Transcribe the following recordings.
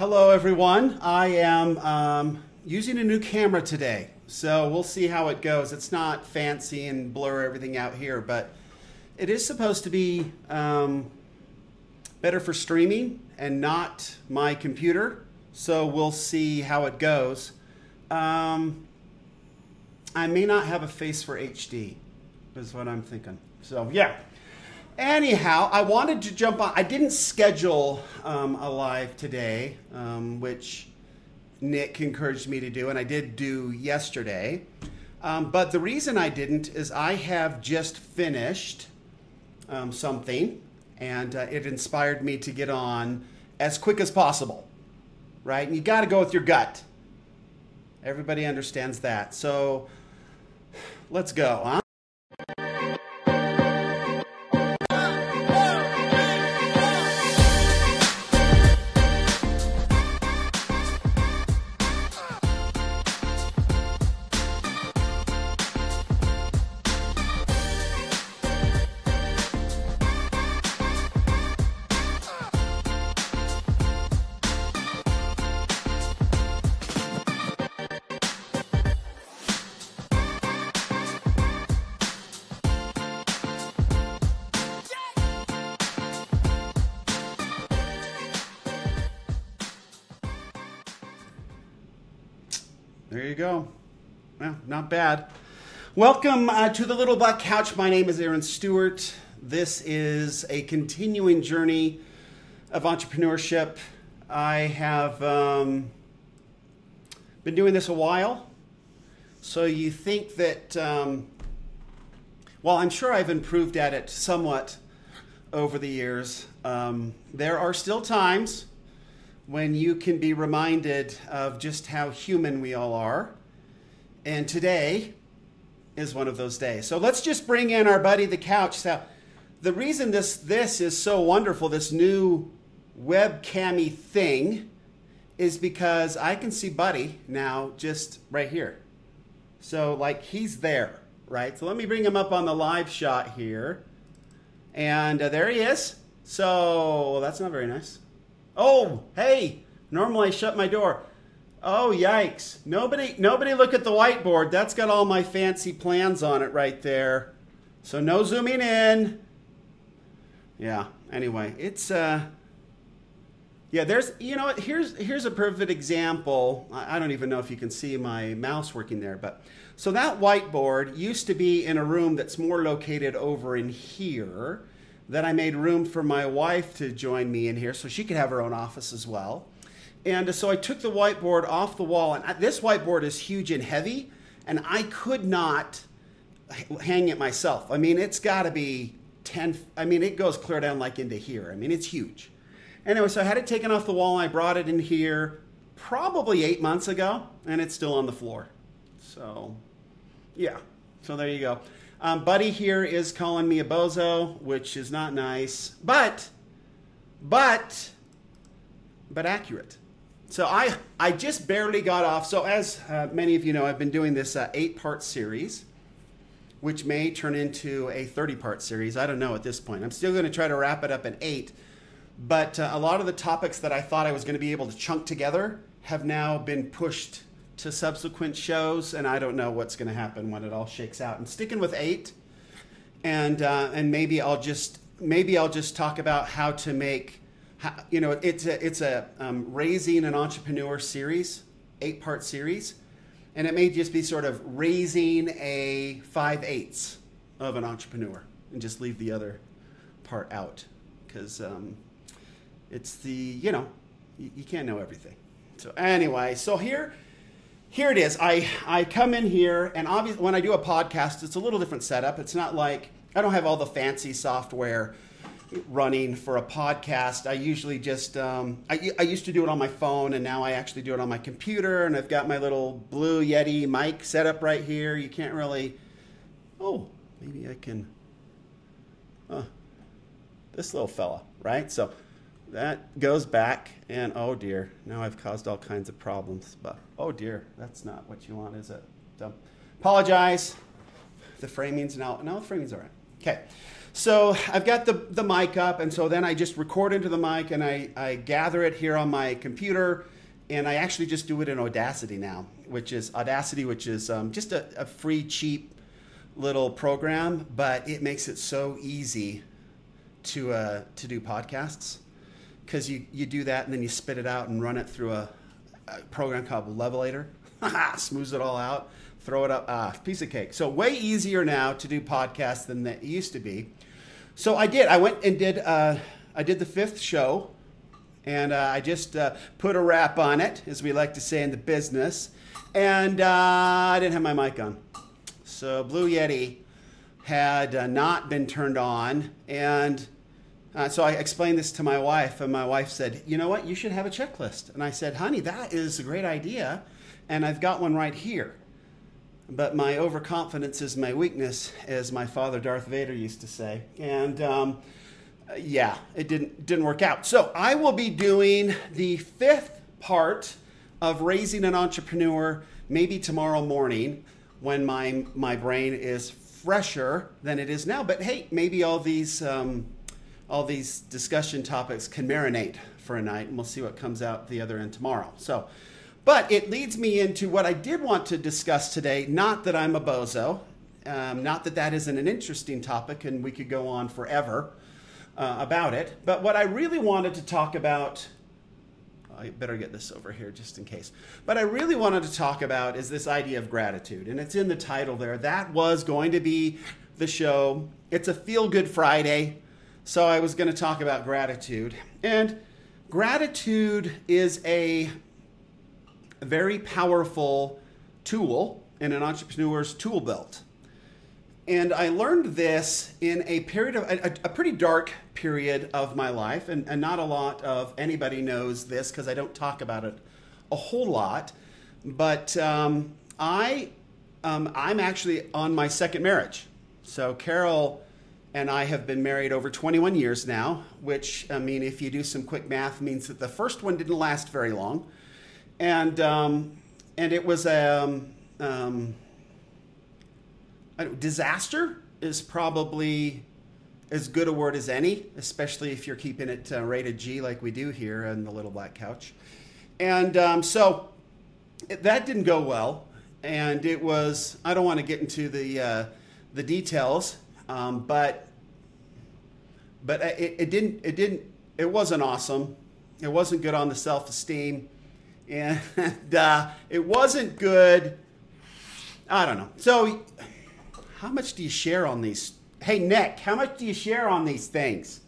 Hello, everyone. I am um, using a new camera today, so we'll see how it goes. It's not fancy and blur everything out here, but it is supposed to be um, better for streaming and not my computer, so we'll see how it goes. Um, I may not have a face for HD, is what I'm thinking. So, yeah. Anyhow, I wanted to jump on. I didn't schedule um, a live today, um, which Nick encouraged me to do, and I did do yesterday. Um, but the reason I didn't is I have just finished um, something, and uh, it inspired me to get on as quick as possible, right? And you got to go with your gut. Everybody understands that. So let's go, huh? There you go. Well, not bad. Welcome uh, to the Little Black Couch. My name is Aaron Stewart. This is a continuing journey of entrepreneurship. I have um, been doing this a while. So you think that, um, well, I'm sure I've improved at it somewhat over the years. Um, there are still times when you can be reminded of just how human we all are. And today is one of those days. So let's just bring in our buddy the couch. So the reason this this is so wonderful, this new webcammy thing, is because I can see Buddy now just right here. So like he's there, right? So let me bring him up on the live shot here. And uh, there he is. So that's not very nice. Oh, hey, normally I shut my door. Oh, yikes. Nobody nobody look at the whiteboard. That's got all my fancy plans on it right there. So no zooming in. Yeah, anyway, it's uh yeah, there's you know here's here's a perfect example. I don't even know if you can see my mouse working there, but so that whiteboard used to be in a room that's more located over in here. Then I made room for my wife to join me in here so she could have her own office as well. And so I took the whiteboard off the wall, and this whiteboard is huge and heavy, and I could not hang it myself. I mean, it's got to be 10, I mean, it goes clear down like into here. I mean, it's huge. Anyway, so I had it taken off the wall, and I brought it in here probably eight months ago, and it's still on the floor. So, yeah, so there you go. Um, Buddy here is calling me a bozo, which is not nice, but, but, but accurate. So I, I just barely got off. So as uh, many of you know, I've been doing this uh, eight-part series, which may turn into a 30-part series. I don't know at this point. I'm still going to try to wrap it up in eight. But uh, a lot of the topics that I thought I was going to be able to chunk together have now been pushed to subsequent shows, and I don't know what's going to happen when it all shakes out. I'm sticking with eight, and uh, and maybe I'll just maybe I'll just talk about how to make, how, you know, it's a it's a um, raising an entrepreneur series, eight part series, and it may just be sort of raising a five eighths of an entrepreneur, and just leave the other part out because um, it's the you know you, you can't know everything. So anyway, so here here it is. I, I come in here, and obviously, when I do a podcast, it's a little different setup. It's not like I don't have all the fancy software running for a podcast. I usually just, um, I, I used to do it on my phone, and now I actually do it on my computer, and I've got my little Blue Yeti mic set up right here. You can't really, oh, maybe I can, this little fella, right? So that goes back, and oh dear, now I've caused all kinds of problems. But oh dear, that's not what you want, is it? So, apologize. The framing's now, now the framing's all right. Okay, So I've got the, the mic up, and so then I just record into the mic and I, I gather it here on my computer, and I actually just do it in Audacity now, which is Audacity, which is um, just a, a free, cheap little program, but it makes it so easy to uh, to do podcasts because you, you do that and then you spit it out and run it through a, a program called Levelator. Smooths it all out, throw it up, ah, piece of cake. So way easier now to do podcasts than that used to be. So I did. I went and did. Uh, I did the fifth show, and uh, I just uh, put a wrap on it, as we like to say in the business. And uh, I didn't have my mic on, so Blue Yeti had uh, not been turned on, and uh, so I explained this to my wife, and my wife said, "You know what? You should have a checklist." And I said, "Honey, that is a great idea, and I've got one right here." But my overconfidence is my weakness, as my father Darth Vader used to say. And um, yeah, it didn't didn't work out. So I will be doing the fifth part of raising an entrepreneur maybe tomorrow morning when my my brain is fresher than it is now. But hey, maybe all these um, all these discussion topics can marinate for a night, and we'll see what comes out the other end tomorrow. So. But it leads me into what I did want to discuss today. Not that I'm a bozo, um, not that that isn't an interesting topic and we could go on forever uh, about it. But what I really wanted to talk about, I better get this over here just in case. But I really wanted to talk about is this idea of gratitude. And it's in the title there. That was going to be the show. It's a feel good Friday. So I was going to talk about gratitude. And gratitude is a very powerful tool in an entrepreneur's tool belt. And I learned this in a period of a, a pretty dark period of my life, and, and not a lot of anybody knows this because I don't talk about it a whole lot. But um, I, um, I'm actually on my second marriage. So Carol and I have been married over 21 years now, which I mean, if you do some quick math, means that the first one didn't last very long and um, and it was a um, um disaster is probably as good a word as any, especially if you're keeping it uh, rated G like we do here on the Little Black Couch. And um, so it, that didn't go well, and it was I don't want to get into the uh, the details, um, but but it, it didn't it didn't it wasn't awesome. It wasn't good on the self esteem and uh, it wasn't good. I don't know. So, how much do you share on these? Hey, Nick, how much do you share on these things?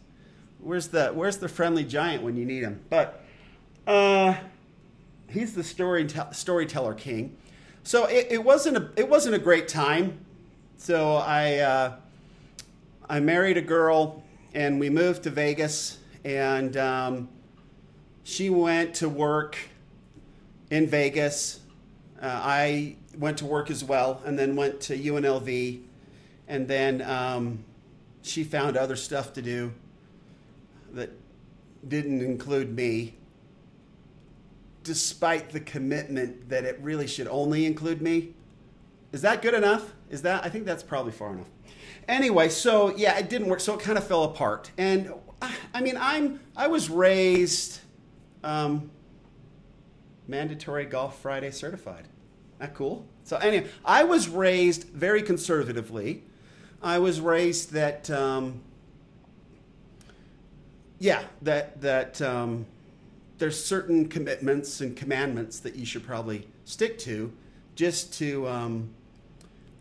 Where's the Where's the friendly giant when you need him? But uh, he's the story storyteller king. So it, it, wasn't a it wasn't a great time. So I uh, I married a girl and we moved to Vegas and um, she went to work in Vegas. Uh, I went to work as well, and then went to UNLV, and then um, she found other stuff to do that didn't include me, despite the commitment that it really should only include me. Is that good enough? Is that? I think that's probably far enough. Anyway, so yeah, it didn't work. So it kind of fell apart. And I mean, I'm I was raised. Um, mandatory Golf Friday certified. That cool? So anyway, I was raised very conservatively. I was raised that, um, yeah, that that um, there's certain commitments and commandments that you should probably stick to, just to um,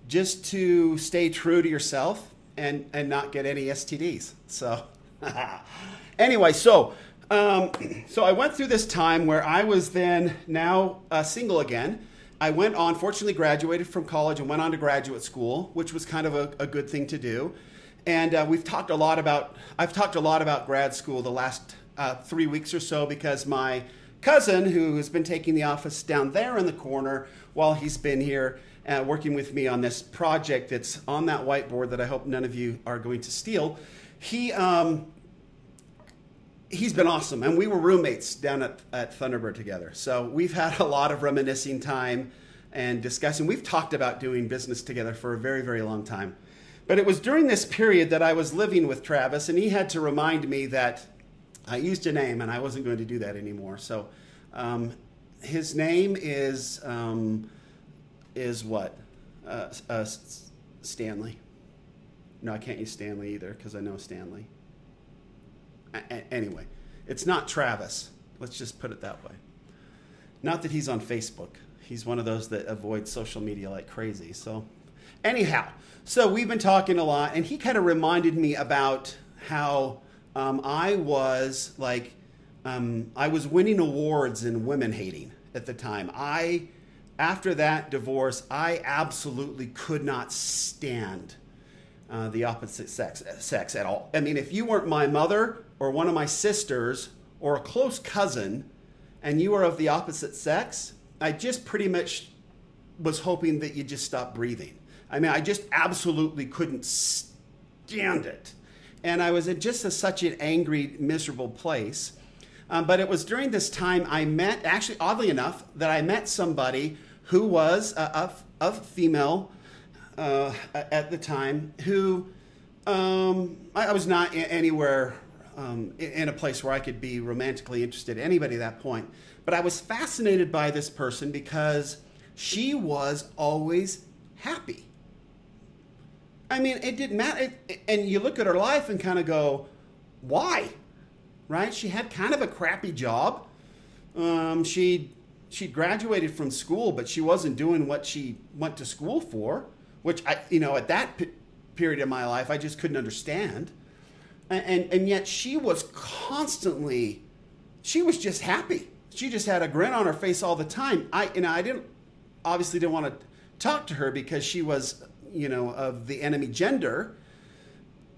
just to stay true to yourself and and not get any STDs. So anyway, so um, so I went through this time where I was then now uh, single again. I went on, fortunately, graduated from college and went on to graduate school, which was kind of a, a good thing to do. And uh, we've talked a lot about, I've talked a lot about grad school the last uh, three weeks or so because my cousin, who has been taking the office down there in the corner while he's been here uh, working with me on this project that's on that whiteboard that I hope none of you are going to steal, he, um, he's been awesome. And we were roommates down at, at Thunderbird together. So we've had a lot of reminiscing time and discussing. We've talked about doing business together for a very, very long time. But it was during this period that I was living with Travis, and he had to remind me that I used a name, and I wasn't going to do that anymore. So um, his name is um, is what? Uh, uh, Stanley. No, I can't use Stanley either because I know Stanley. A- anyway, it's not Travis. Let's just put it that way. Not that he's on Facebook. He's one of those that avoids social media like crazy. So, anyhow, so we've been talking a lot, and he kind of reminded me about how um, I was like, um, I was winning awards in women hating at the time. I, after that divorce, I absolutely could not stand uh, the opposite sex, sex at all. I mean, if you weren't my mother or one of my sisters or a close cousin, and you were of the opposite sex, I just pretty much was hoping that you just stop breathing. I mean, I just absolutely couldn't stand it. And I was in just a, such an angry, miserable place. Um, but it was during this time I met, actually, oddly enough, that I met somebody who was a, a, a female uh, at the time who um, I, I, was not anywhere um, in a place where I could be romantically interested in anybody at that point. But I was fascinated by this person because she was always happy. I mean, it didn't matter. and you look at her life and kind of go, why? Right? She had kind of a crappy job. Um, she she graduated from school, but she wasn't doing what she went to school for, which I, you know, at that p- period of my life, I just couldn't understand. And, and, and yet she was constantly, she was just happy she just had a grin on her face all the time. I, know, I didn't obviously didn't want to talk to her because she was, you know, of the enemy gender.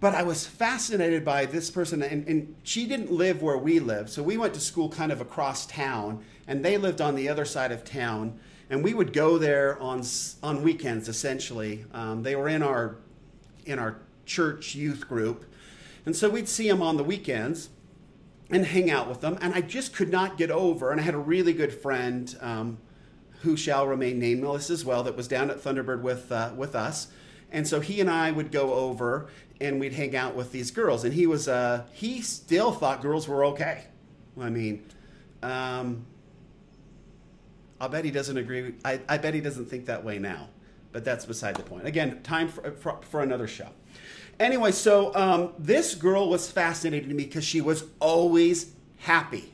But I was fascinated by this person, and, and she didn't live where we live. So we went to school kind of across town, and they lived on the other side of town. And we would go there on on weekends, essentially. Um, they were in our in our church youth group, and so we'd see them on the weekends and hang out with them. And I just could not get over. And I had a really good friend um, who shall remain nameless as well that was down at Thunderbird with uh, with us. And so he and I would go over and we'd hang out with these girls. And he was uh, he still thought girls were okay. I mean, um, I'll bet he doesn't agree. I, I bet he doesn't think that way now. But that's beside the point. Again, time for, for, for another show. Anyway, so um, this girl was fascinating to me because she was always happy.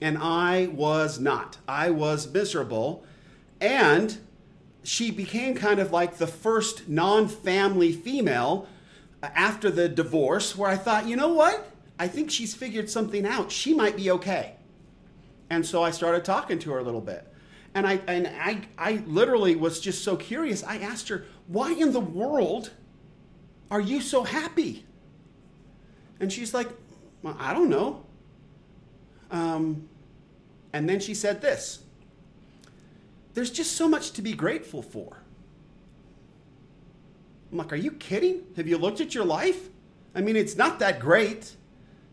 And I was not. I was miserable. And she became kind of like the first non family female after the divorce where I thought, you know what? I think she's figured something out. She might be okay. And so I started talking to her a little bit. And I, and I, I literally was just so curious. I asked her, why in the world are you so happy? And she's like, well, I don't know. Um, and then she said this There's just so much to be grateful for. I'm like, Are you kidding? Have you looked at your life? I mean, it's not that great.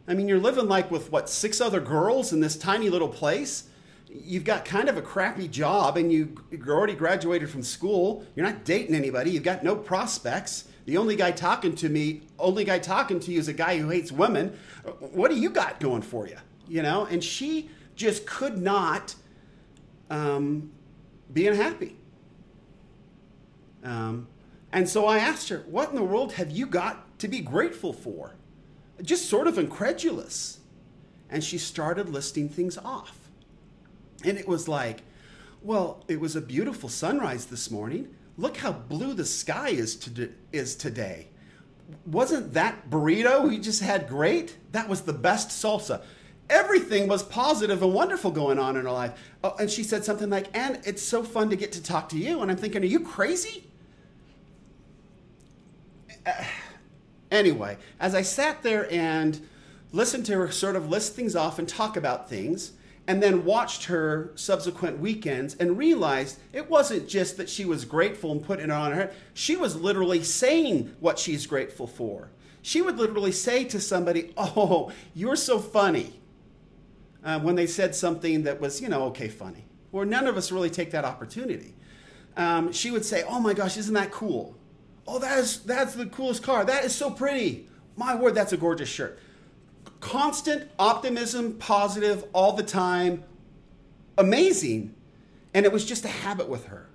I mean, you're living like with what, six other girls in this tiny little place? You've got kind of a crappy job and you, you're already graduated from school. You're not dating anybody. You've got no prospects. The only guy talking to me, only guy talking to you is a guy who hates women. What do you got going for you? You know? And she just could not um, be happy. Um, and so I asked her, What in the world have you got to be grateful for? Just sort of incredulous. And she started listing things off. And it was like, Well, it was a beautiful sunrise this morning look how blue the sky is, to, is today. Wasn't that burrito we just had great? That was the best salsa. Everything was positive and wonderful going on in her life. Oh, and she said something like, and it's so fun to get to talk to you. And I'm thinking, are you crazy? Uh, anyway, as I sat there and listened to her sort of list things off and talk about things, and then watched her subsequent weekends and realized it wasn't just that she was grateful and putting it on her she was literally saying what she's grateful for she would literally say to somebody oh you're so funny uh, when they said something that was you know okay funny or none of us really take that opportunity um, she would say oh my gosh isn't that cool Oh, that is that's the coolest car. That is so pretty. My word, that's a gorgeous shirt. Constant optimism, positive all the time. Amazing. And it was just a habit with her.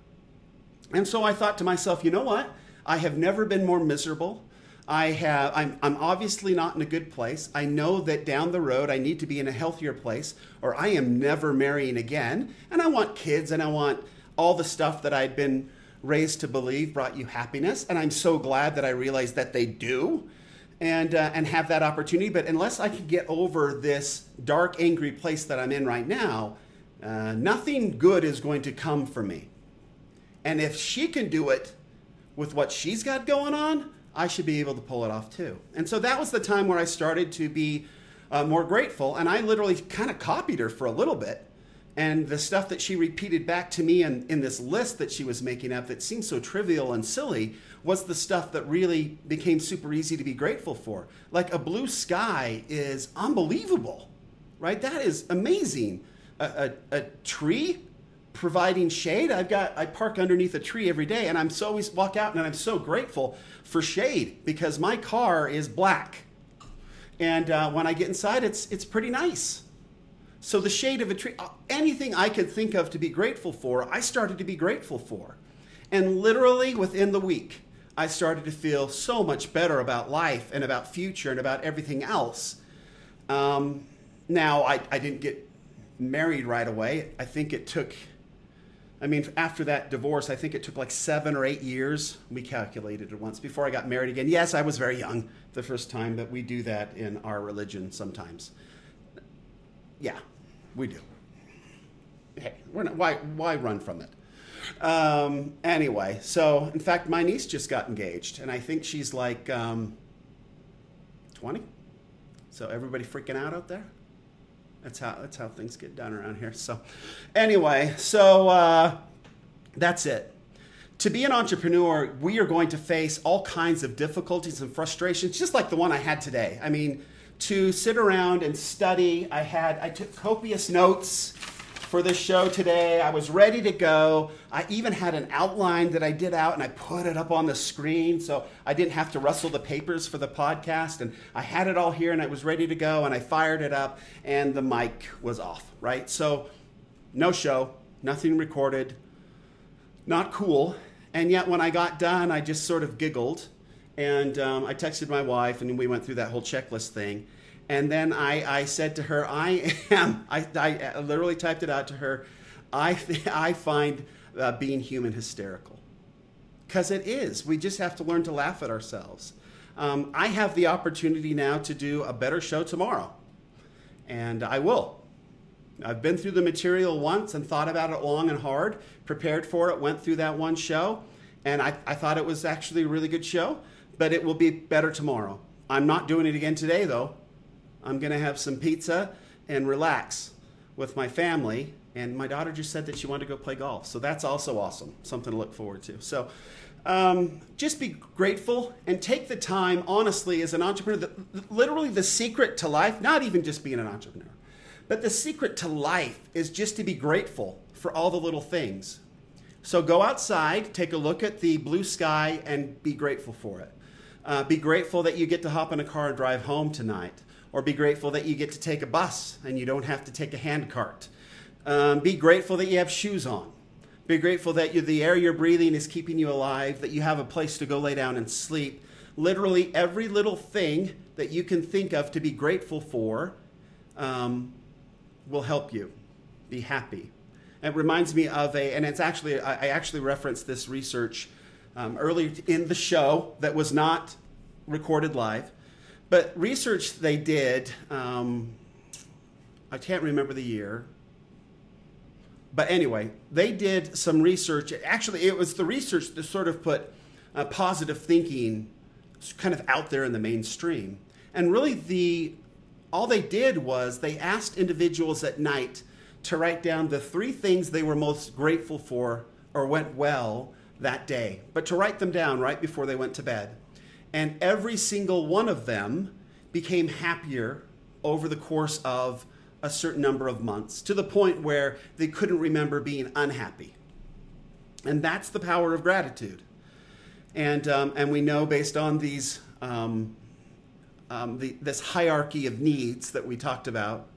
And so I thought to myself, you know what? I have never been more miserable. I have I'm, I'm obviously not in a good place. I know that down the road I need to be in a healthier place or I am never marrying again. And I want kids and I want all the stuff that I'd been raised to believe brought you happiness. And I'm so glad that I realized that they do and, uh, and have that opportunity. But unless I can get over this dark, angry place that I'm in right now, uh, nothing good is going to come for me. And if she can do it with what she's got going on, I should be able to pull it off too. And so that was the time where I started to be uh, more grateful. And I literally kind of copied her for a little bit and the stuff that she repeated back to me in, in this list that she was making up that seemed so trivial and silly was the stuff that really became super easy to be grateful for. Like a blue sky is unbelievable, right? That is amazing. A, a, a tree providing shade. I've got I park underneath a tree every day, and I'm so always walk out, and I'm so grateful for shade because my car is black, and uh, when I get inside, it's it's pretty nice. So the shade of a tree, anything I could think of to be grateful for, I started to be grateful for. And literally within the week, I started to feel so much better about life and about future and about everything else. Um, now, I, I didn't get married right away. I think it took, I mean, after that divorce, I think it took like seven or eight years. We calculated it once before I got married again. Yes, I was very young the first time, but we do that in our religion sometimes. Yeah, we do. Hey, not, why, why run from it? Um, anyway, so in fact, my niece just got engaged, and I think she's like um, 20. So everybody freaking out out there. That's how that's how things get done around here. So, anyway, so uh, that's it. To be an entrepreneur, we are going to face all kinds of difficulties and frustrations, just like the one I had today. I mean, to sit around and study. I had I took copious notes for this show today. I was ready to go. I even had an outline that I did out and I put it up on the screen so I didn't have to rustle the papers for the podcast. And I had it all here and I was ready to go and I fired it up and the mic was off, right? So no show, nothing recorded, not cool. And yet when I got done, I just sort of giggled and um, I texted my wife, and we went through that whole checklist thing. And then I, I said to her, I am, I, I literally typed it out to her, I, I find uh, being human hysterical. Because it is. We just have to learn to laugh at ourselves. Um, I have the opportunity now to do a better show tomorrow. And I will. I've been through the material once and thought about it long and hard, prepared for it, went through that one show, and I, I thought it was actually a really good show but it will be better tomorrow. I'm not doing it again today, though. I'm going to have some pizza and relax with my family. And my daughter just said that she wanted to go play golf. So that's also awesome, something to look forward to. So um, just be grateful and take the time, honestly, as an entrepreneur. The, literally, the secret to life, not even just being an entrepreneur, but the secret to life is just to be grateful for all the little things. So go outside, take a look at the blue sky, and be grateful for it. Uh, be grateful that you get to hop in a car and drive home tonight. Or be grateful that you get to take a bus and you don't have to take a handcart. Um, be grateful that you have shoes on. Be grateful that you, the air you're breathing is keeping you alive, that you have a place to go lay down and sleep. Literally every little thing that you can think of to be grateful for um, will help you be happy. It reminds me of a, and it's actually, I actually referenced this research um, early in the show that was not recorded live. But research they did, um, I can't remember the year. But anyway, they did some research. Actually, it was the research that sort of put uh, positive thinking kind of out there in the mainstream. And really, the all they did was they asked individuals at night to write down the three things they were most grateful for or went well that day, but to write them down right before they went to bed. And every single one of them became happier over the course of a certain number of months to the point where they couldn't remember being unhappy. And that's the power of gratitude. And, um, and we know based on these, um, um, the, this hierarchy of needs that we talked about,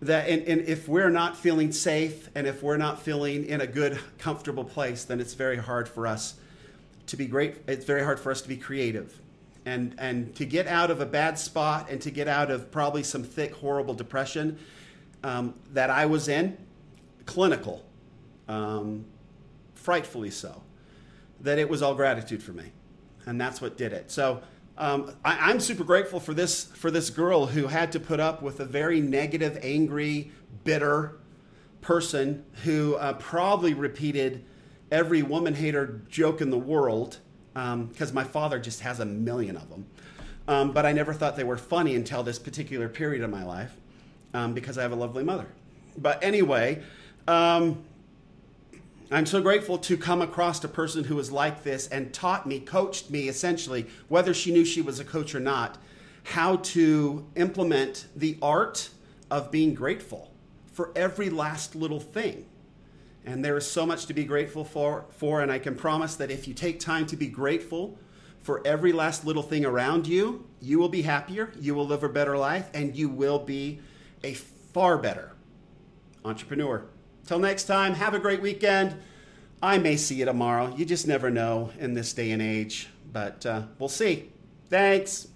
that and, and if we're not feeling safe and if we're not feeling in a good, comfortable place, then it's very hard for us to be great. It's very hard for us to be creative. And, and to get out of a bad spot and to get out of probably some thick, horrible depression um, that I was in, clinical, um, frightfully so, that it was all gratitude for me. And that's what did it. So um, I, am super grateful for this, for this girl who had to put up with a very negative, angry, bitter person who uh, probably repeated every woman hater joke in the world because um, my father just has a million of them. Um, but I never thought they were funny until this particular period of my life um, because I have a lovely mother. But anyway, um, I'm so grateful to come across a person who was like this and taught me, coached me essentially, whether she knew she was a coach or not, how to implement the art of being grateful for every last little thing. And there is so much to be grateful for, for, and I can promise that if you take time to be grateful for every last little thing around you, you will be happier, you will live a better life, and you will be a far better entrepreneur. Till next time, have a great weekend. I may see you tomorrow. You just never know in this day and age, but uh, we'll see. Thanks.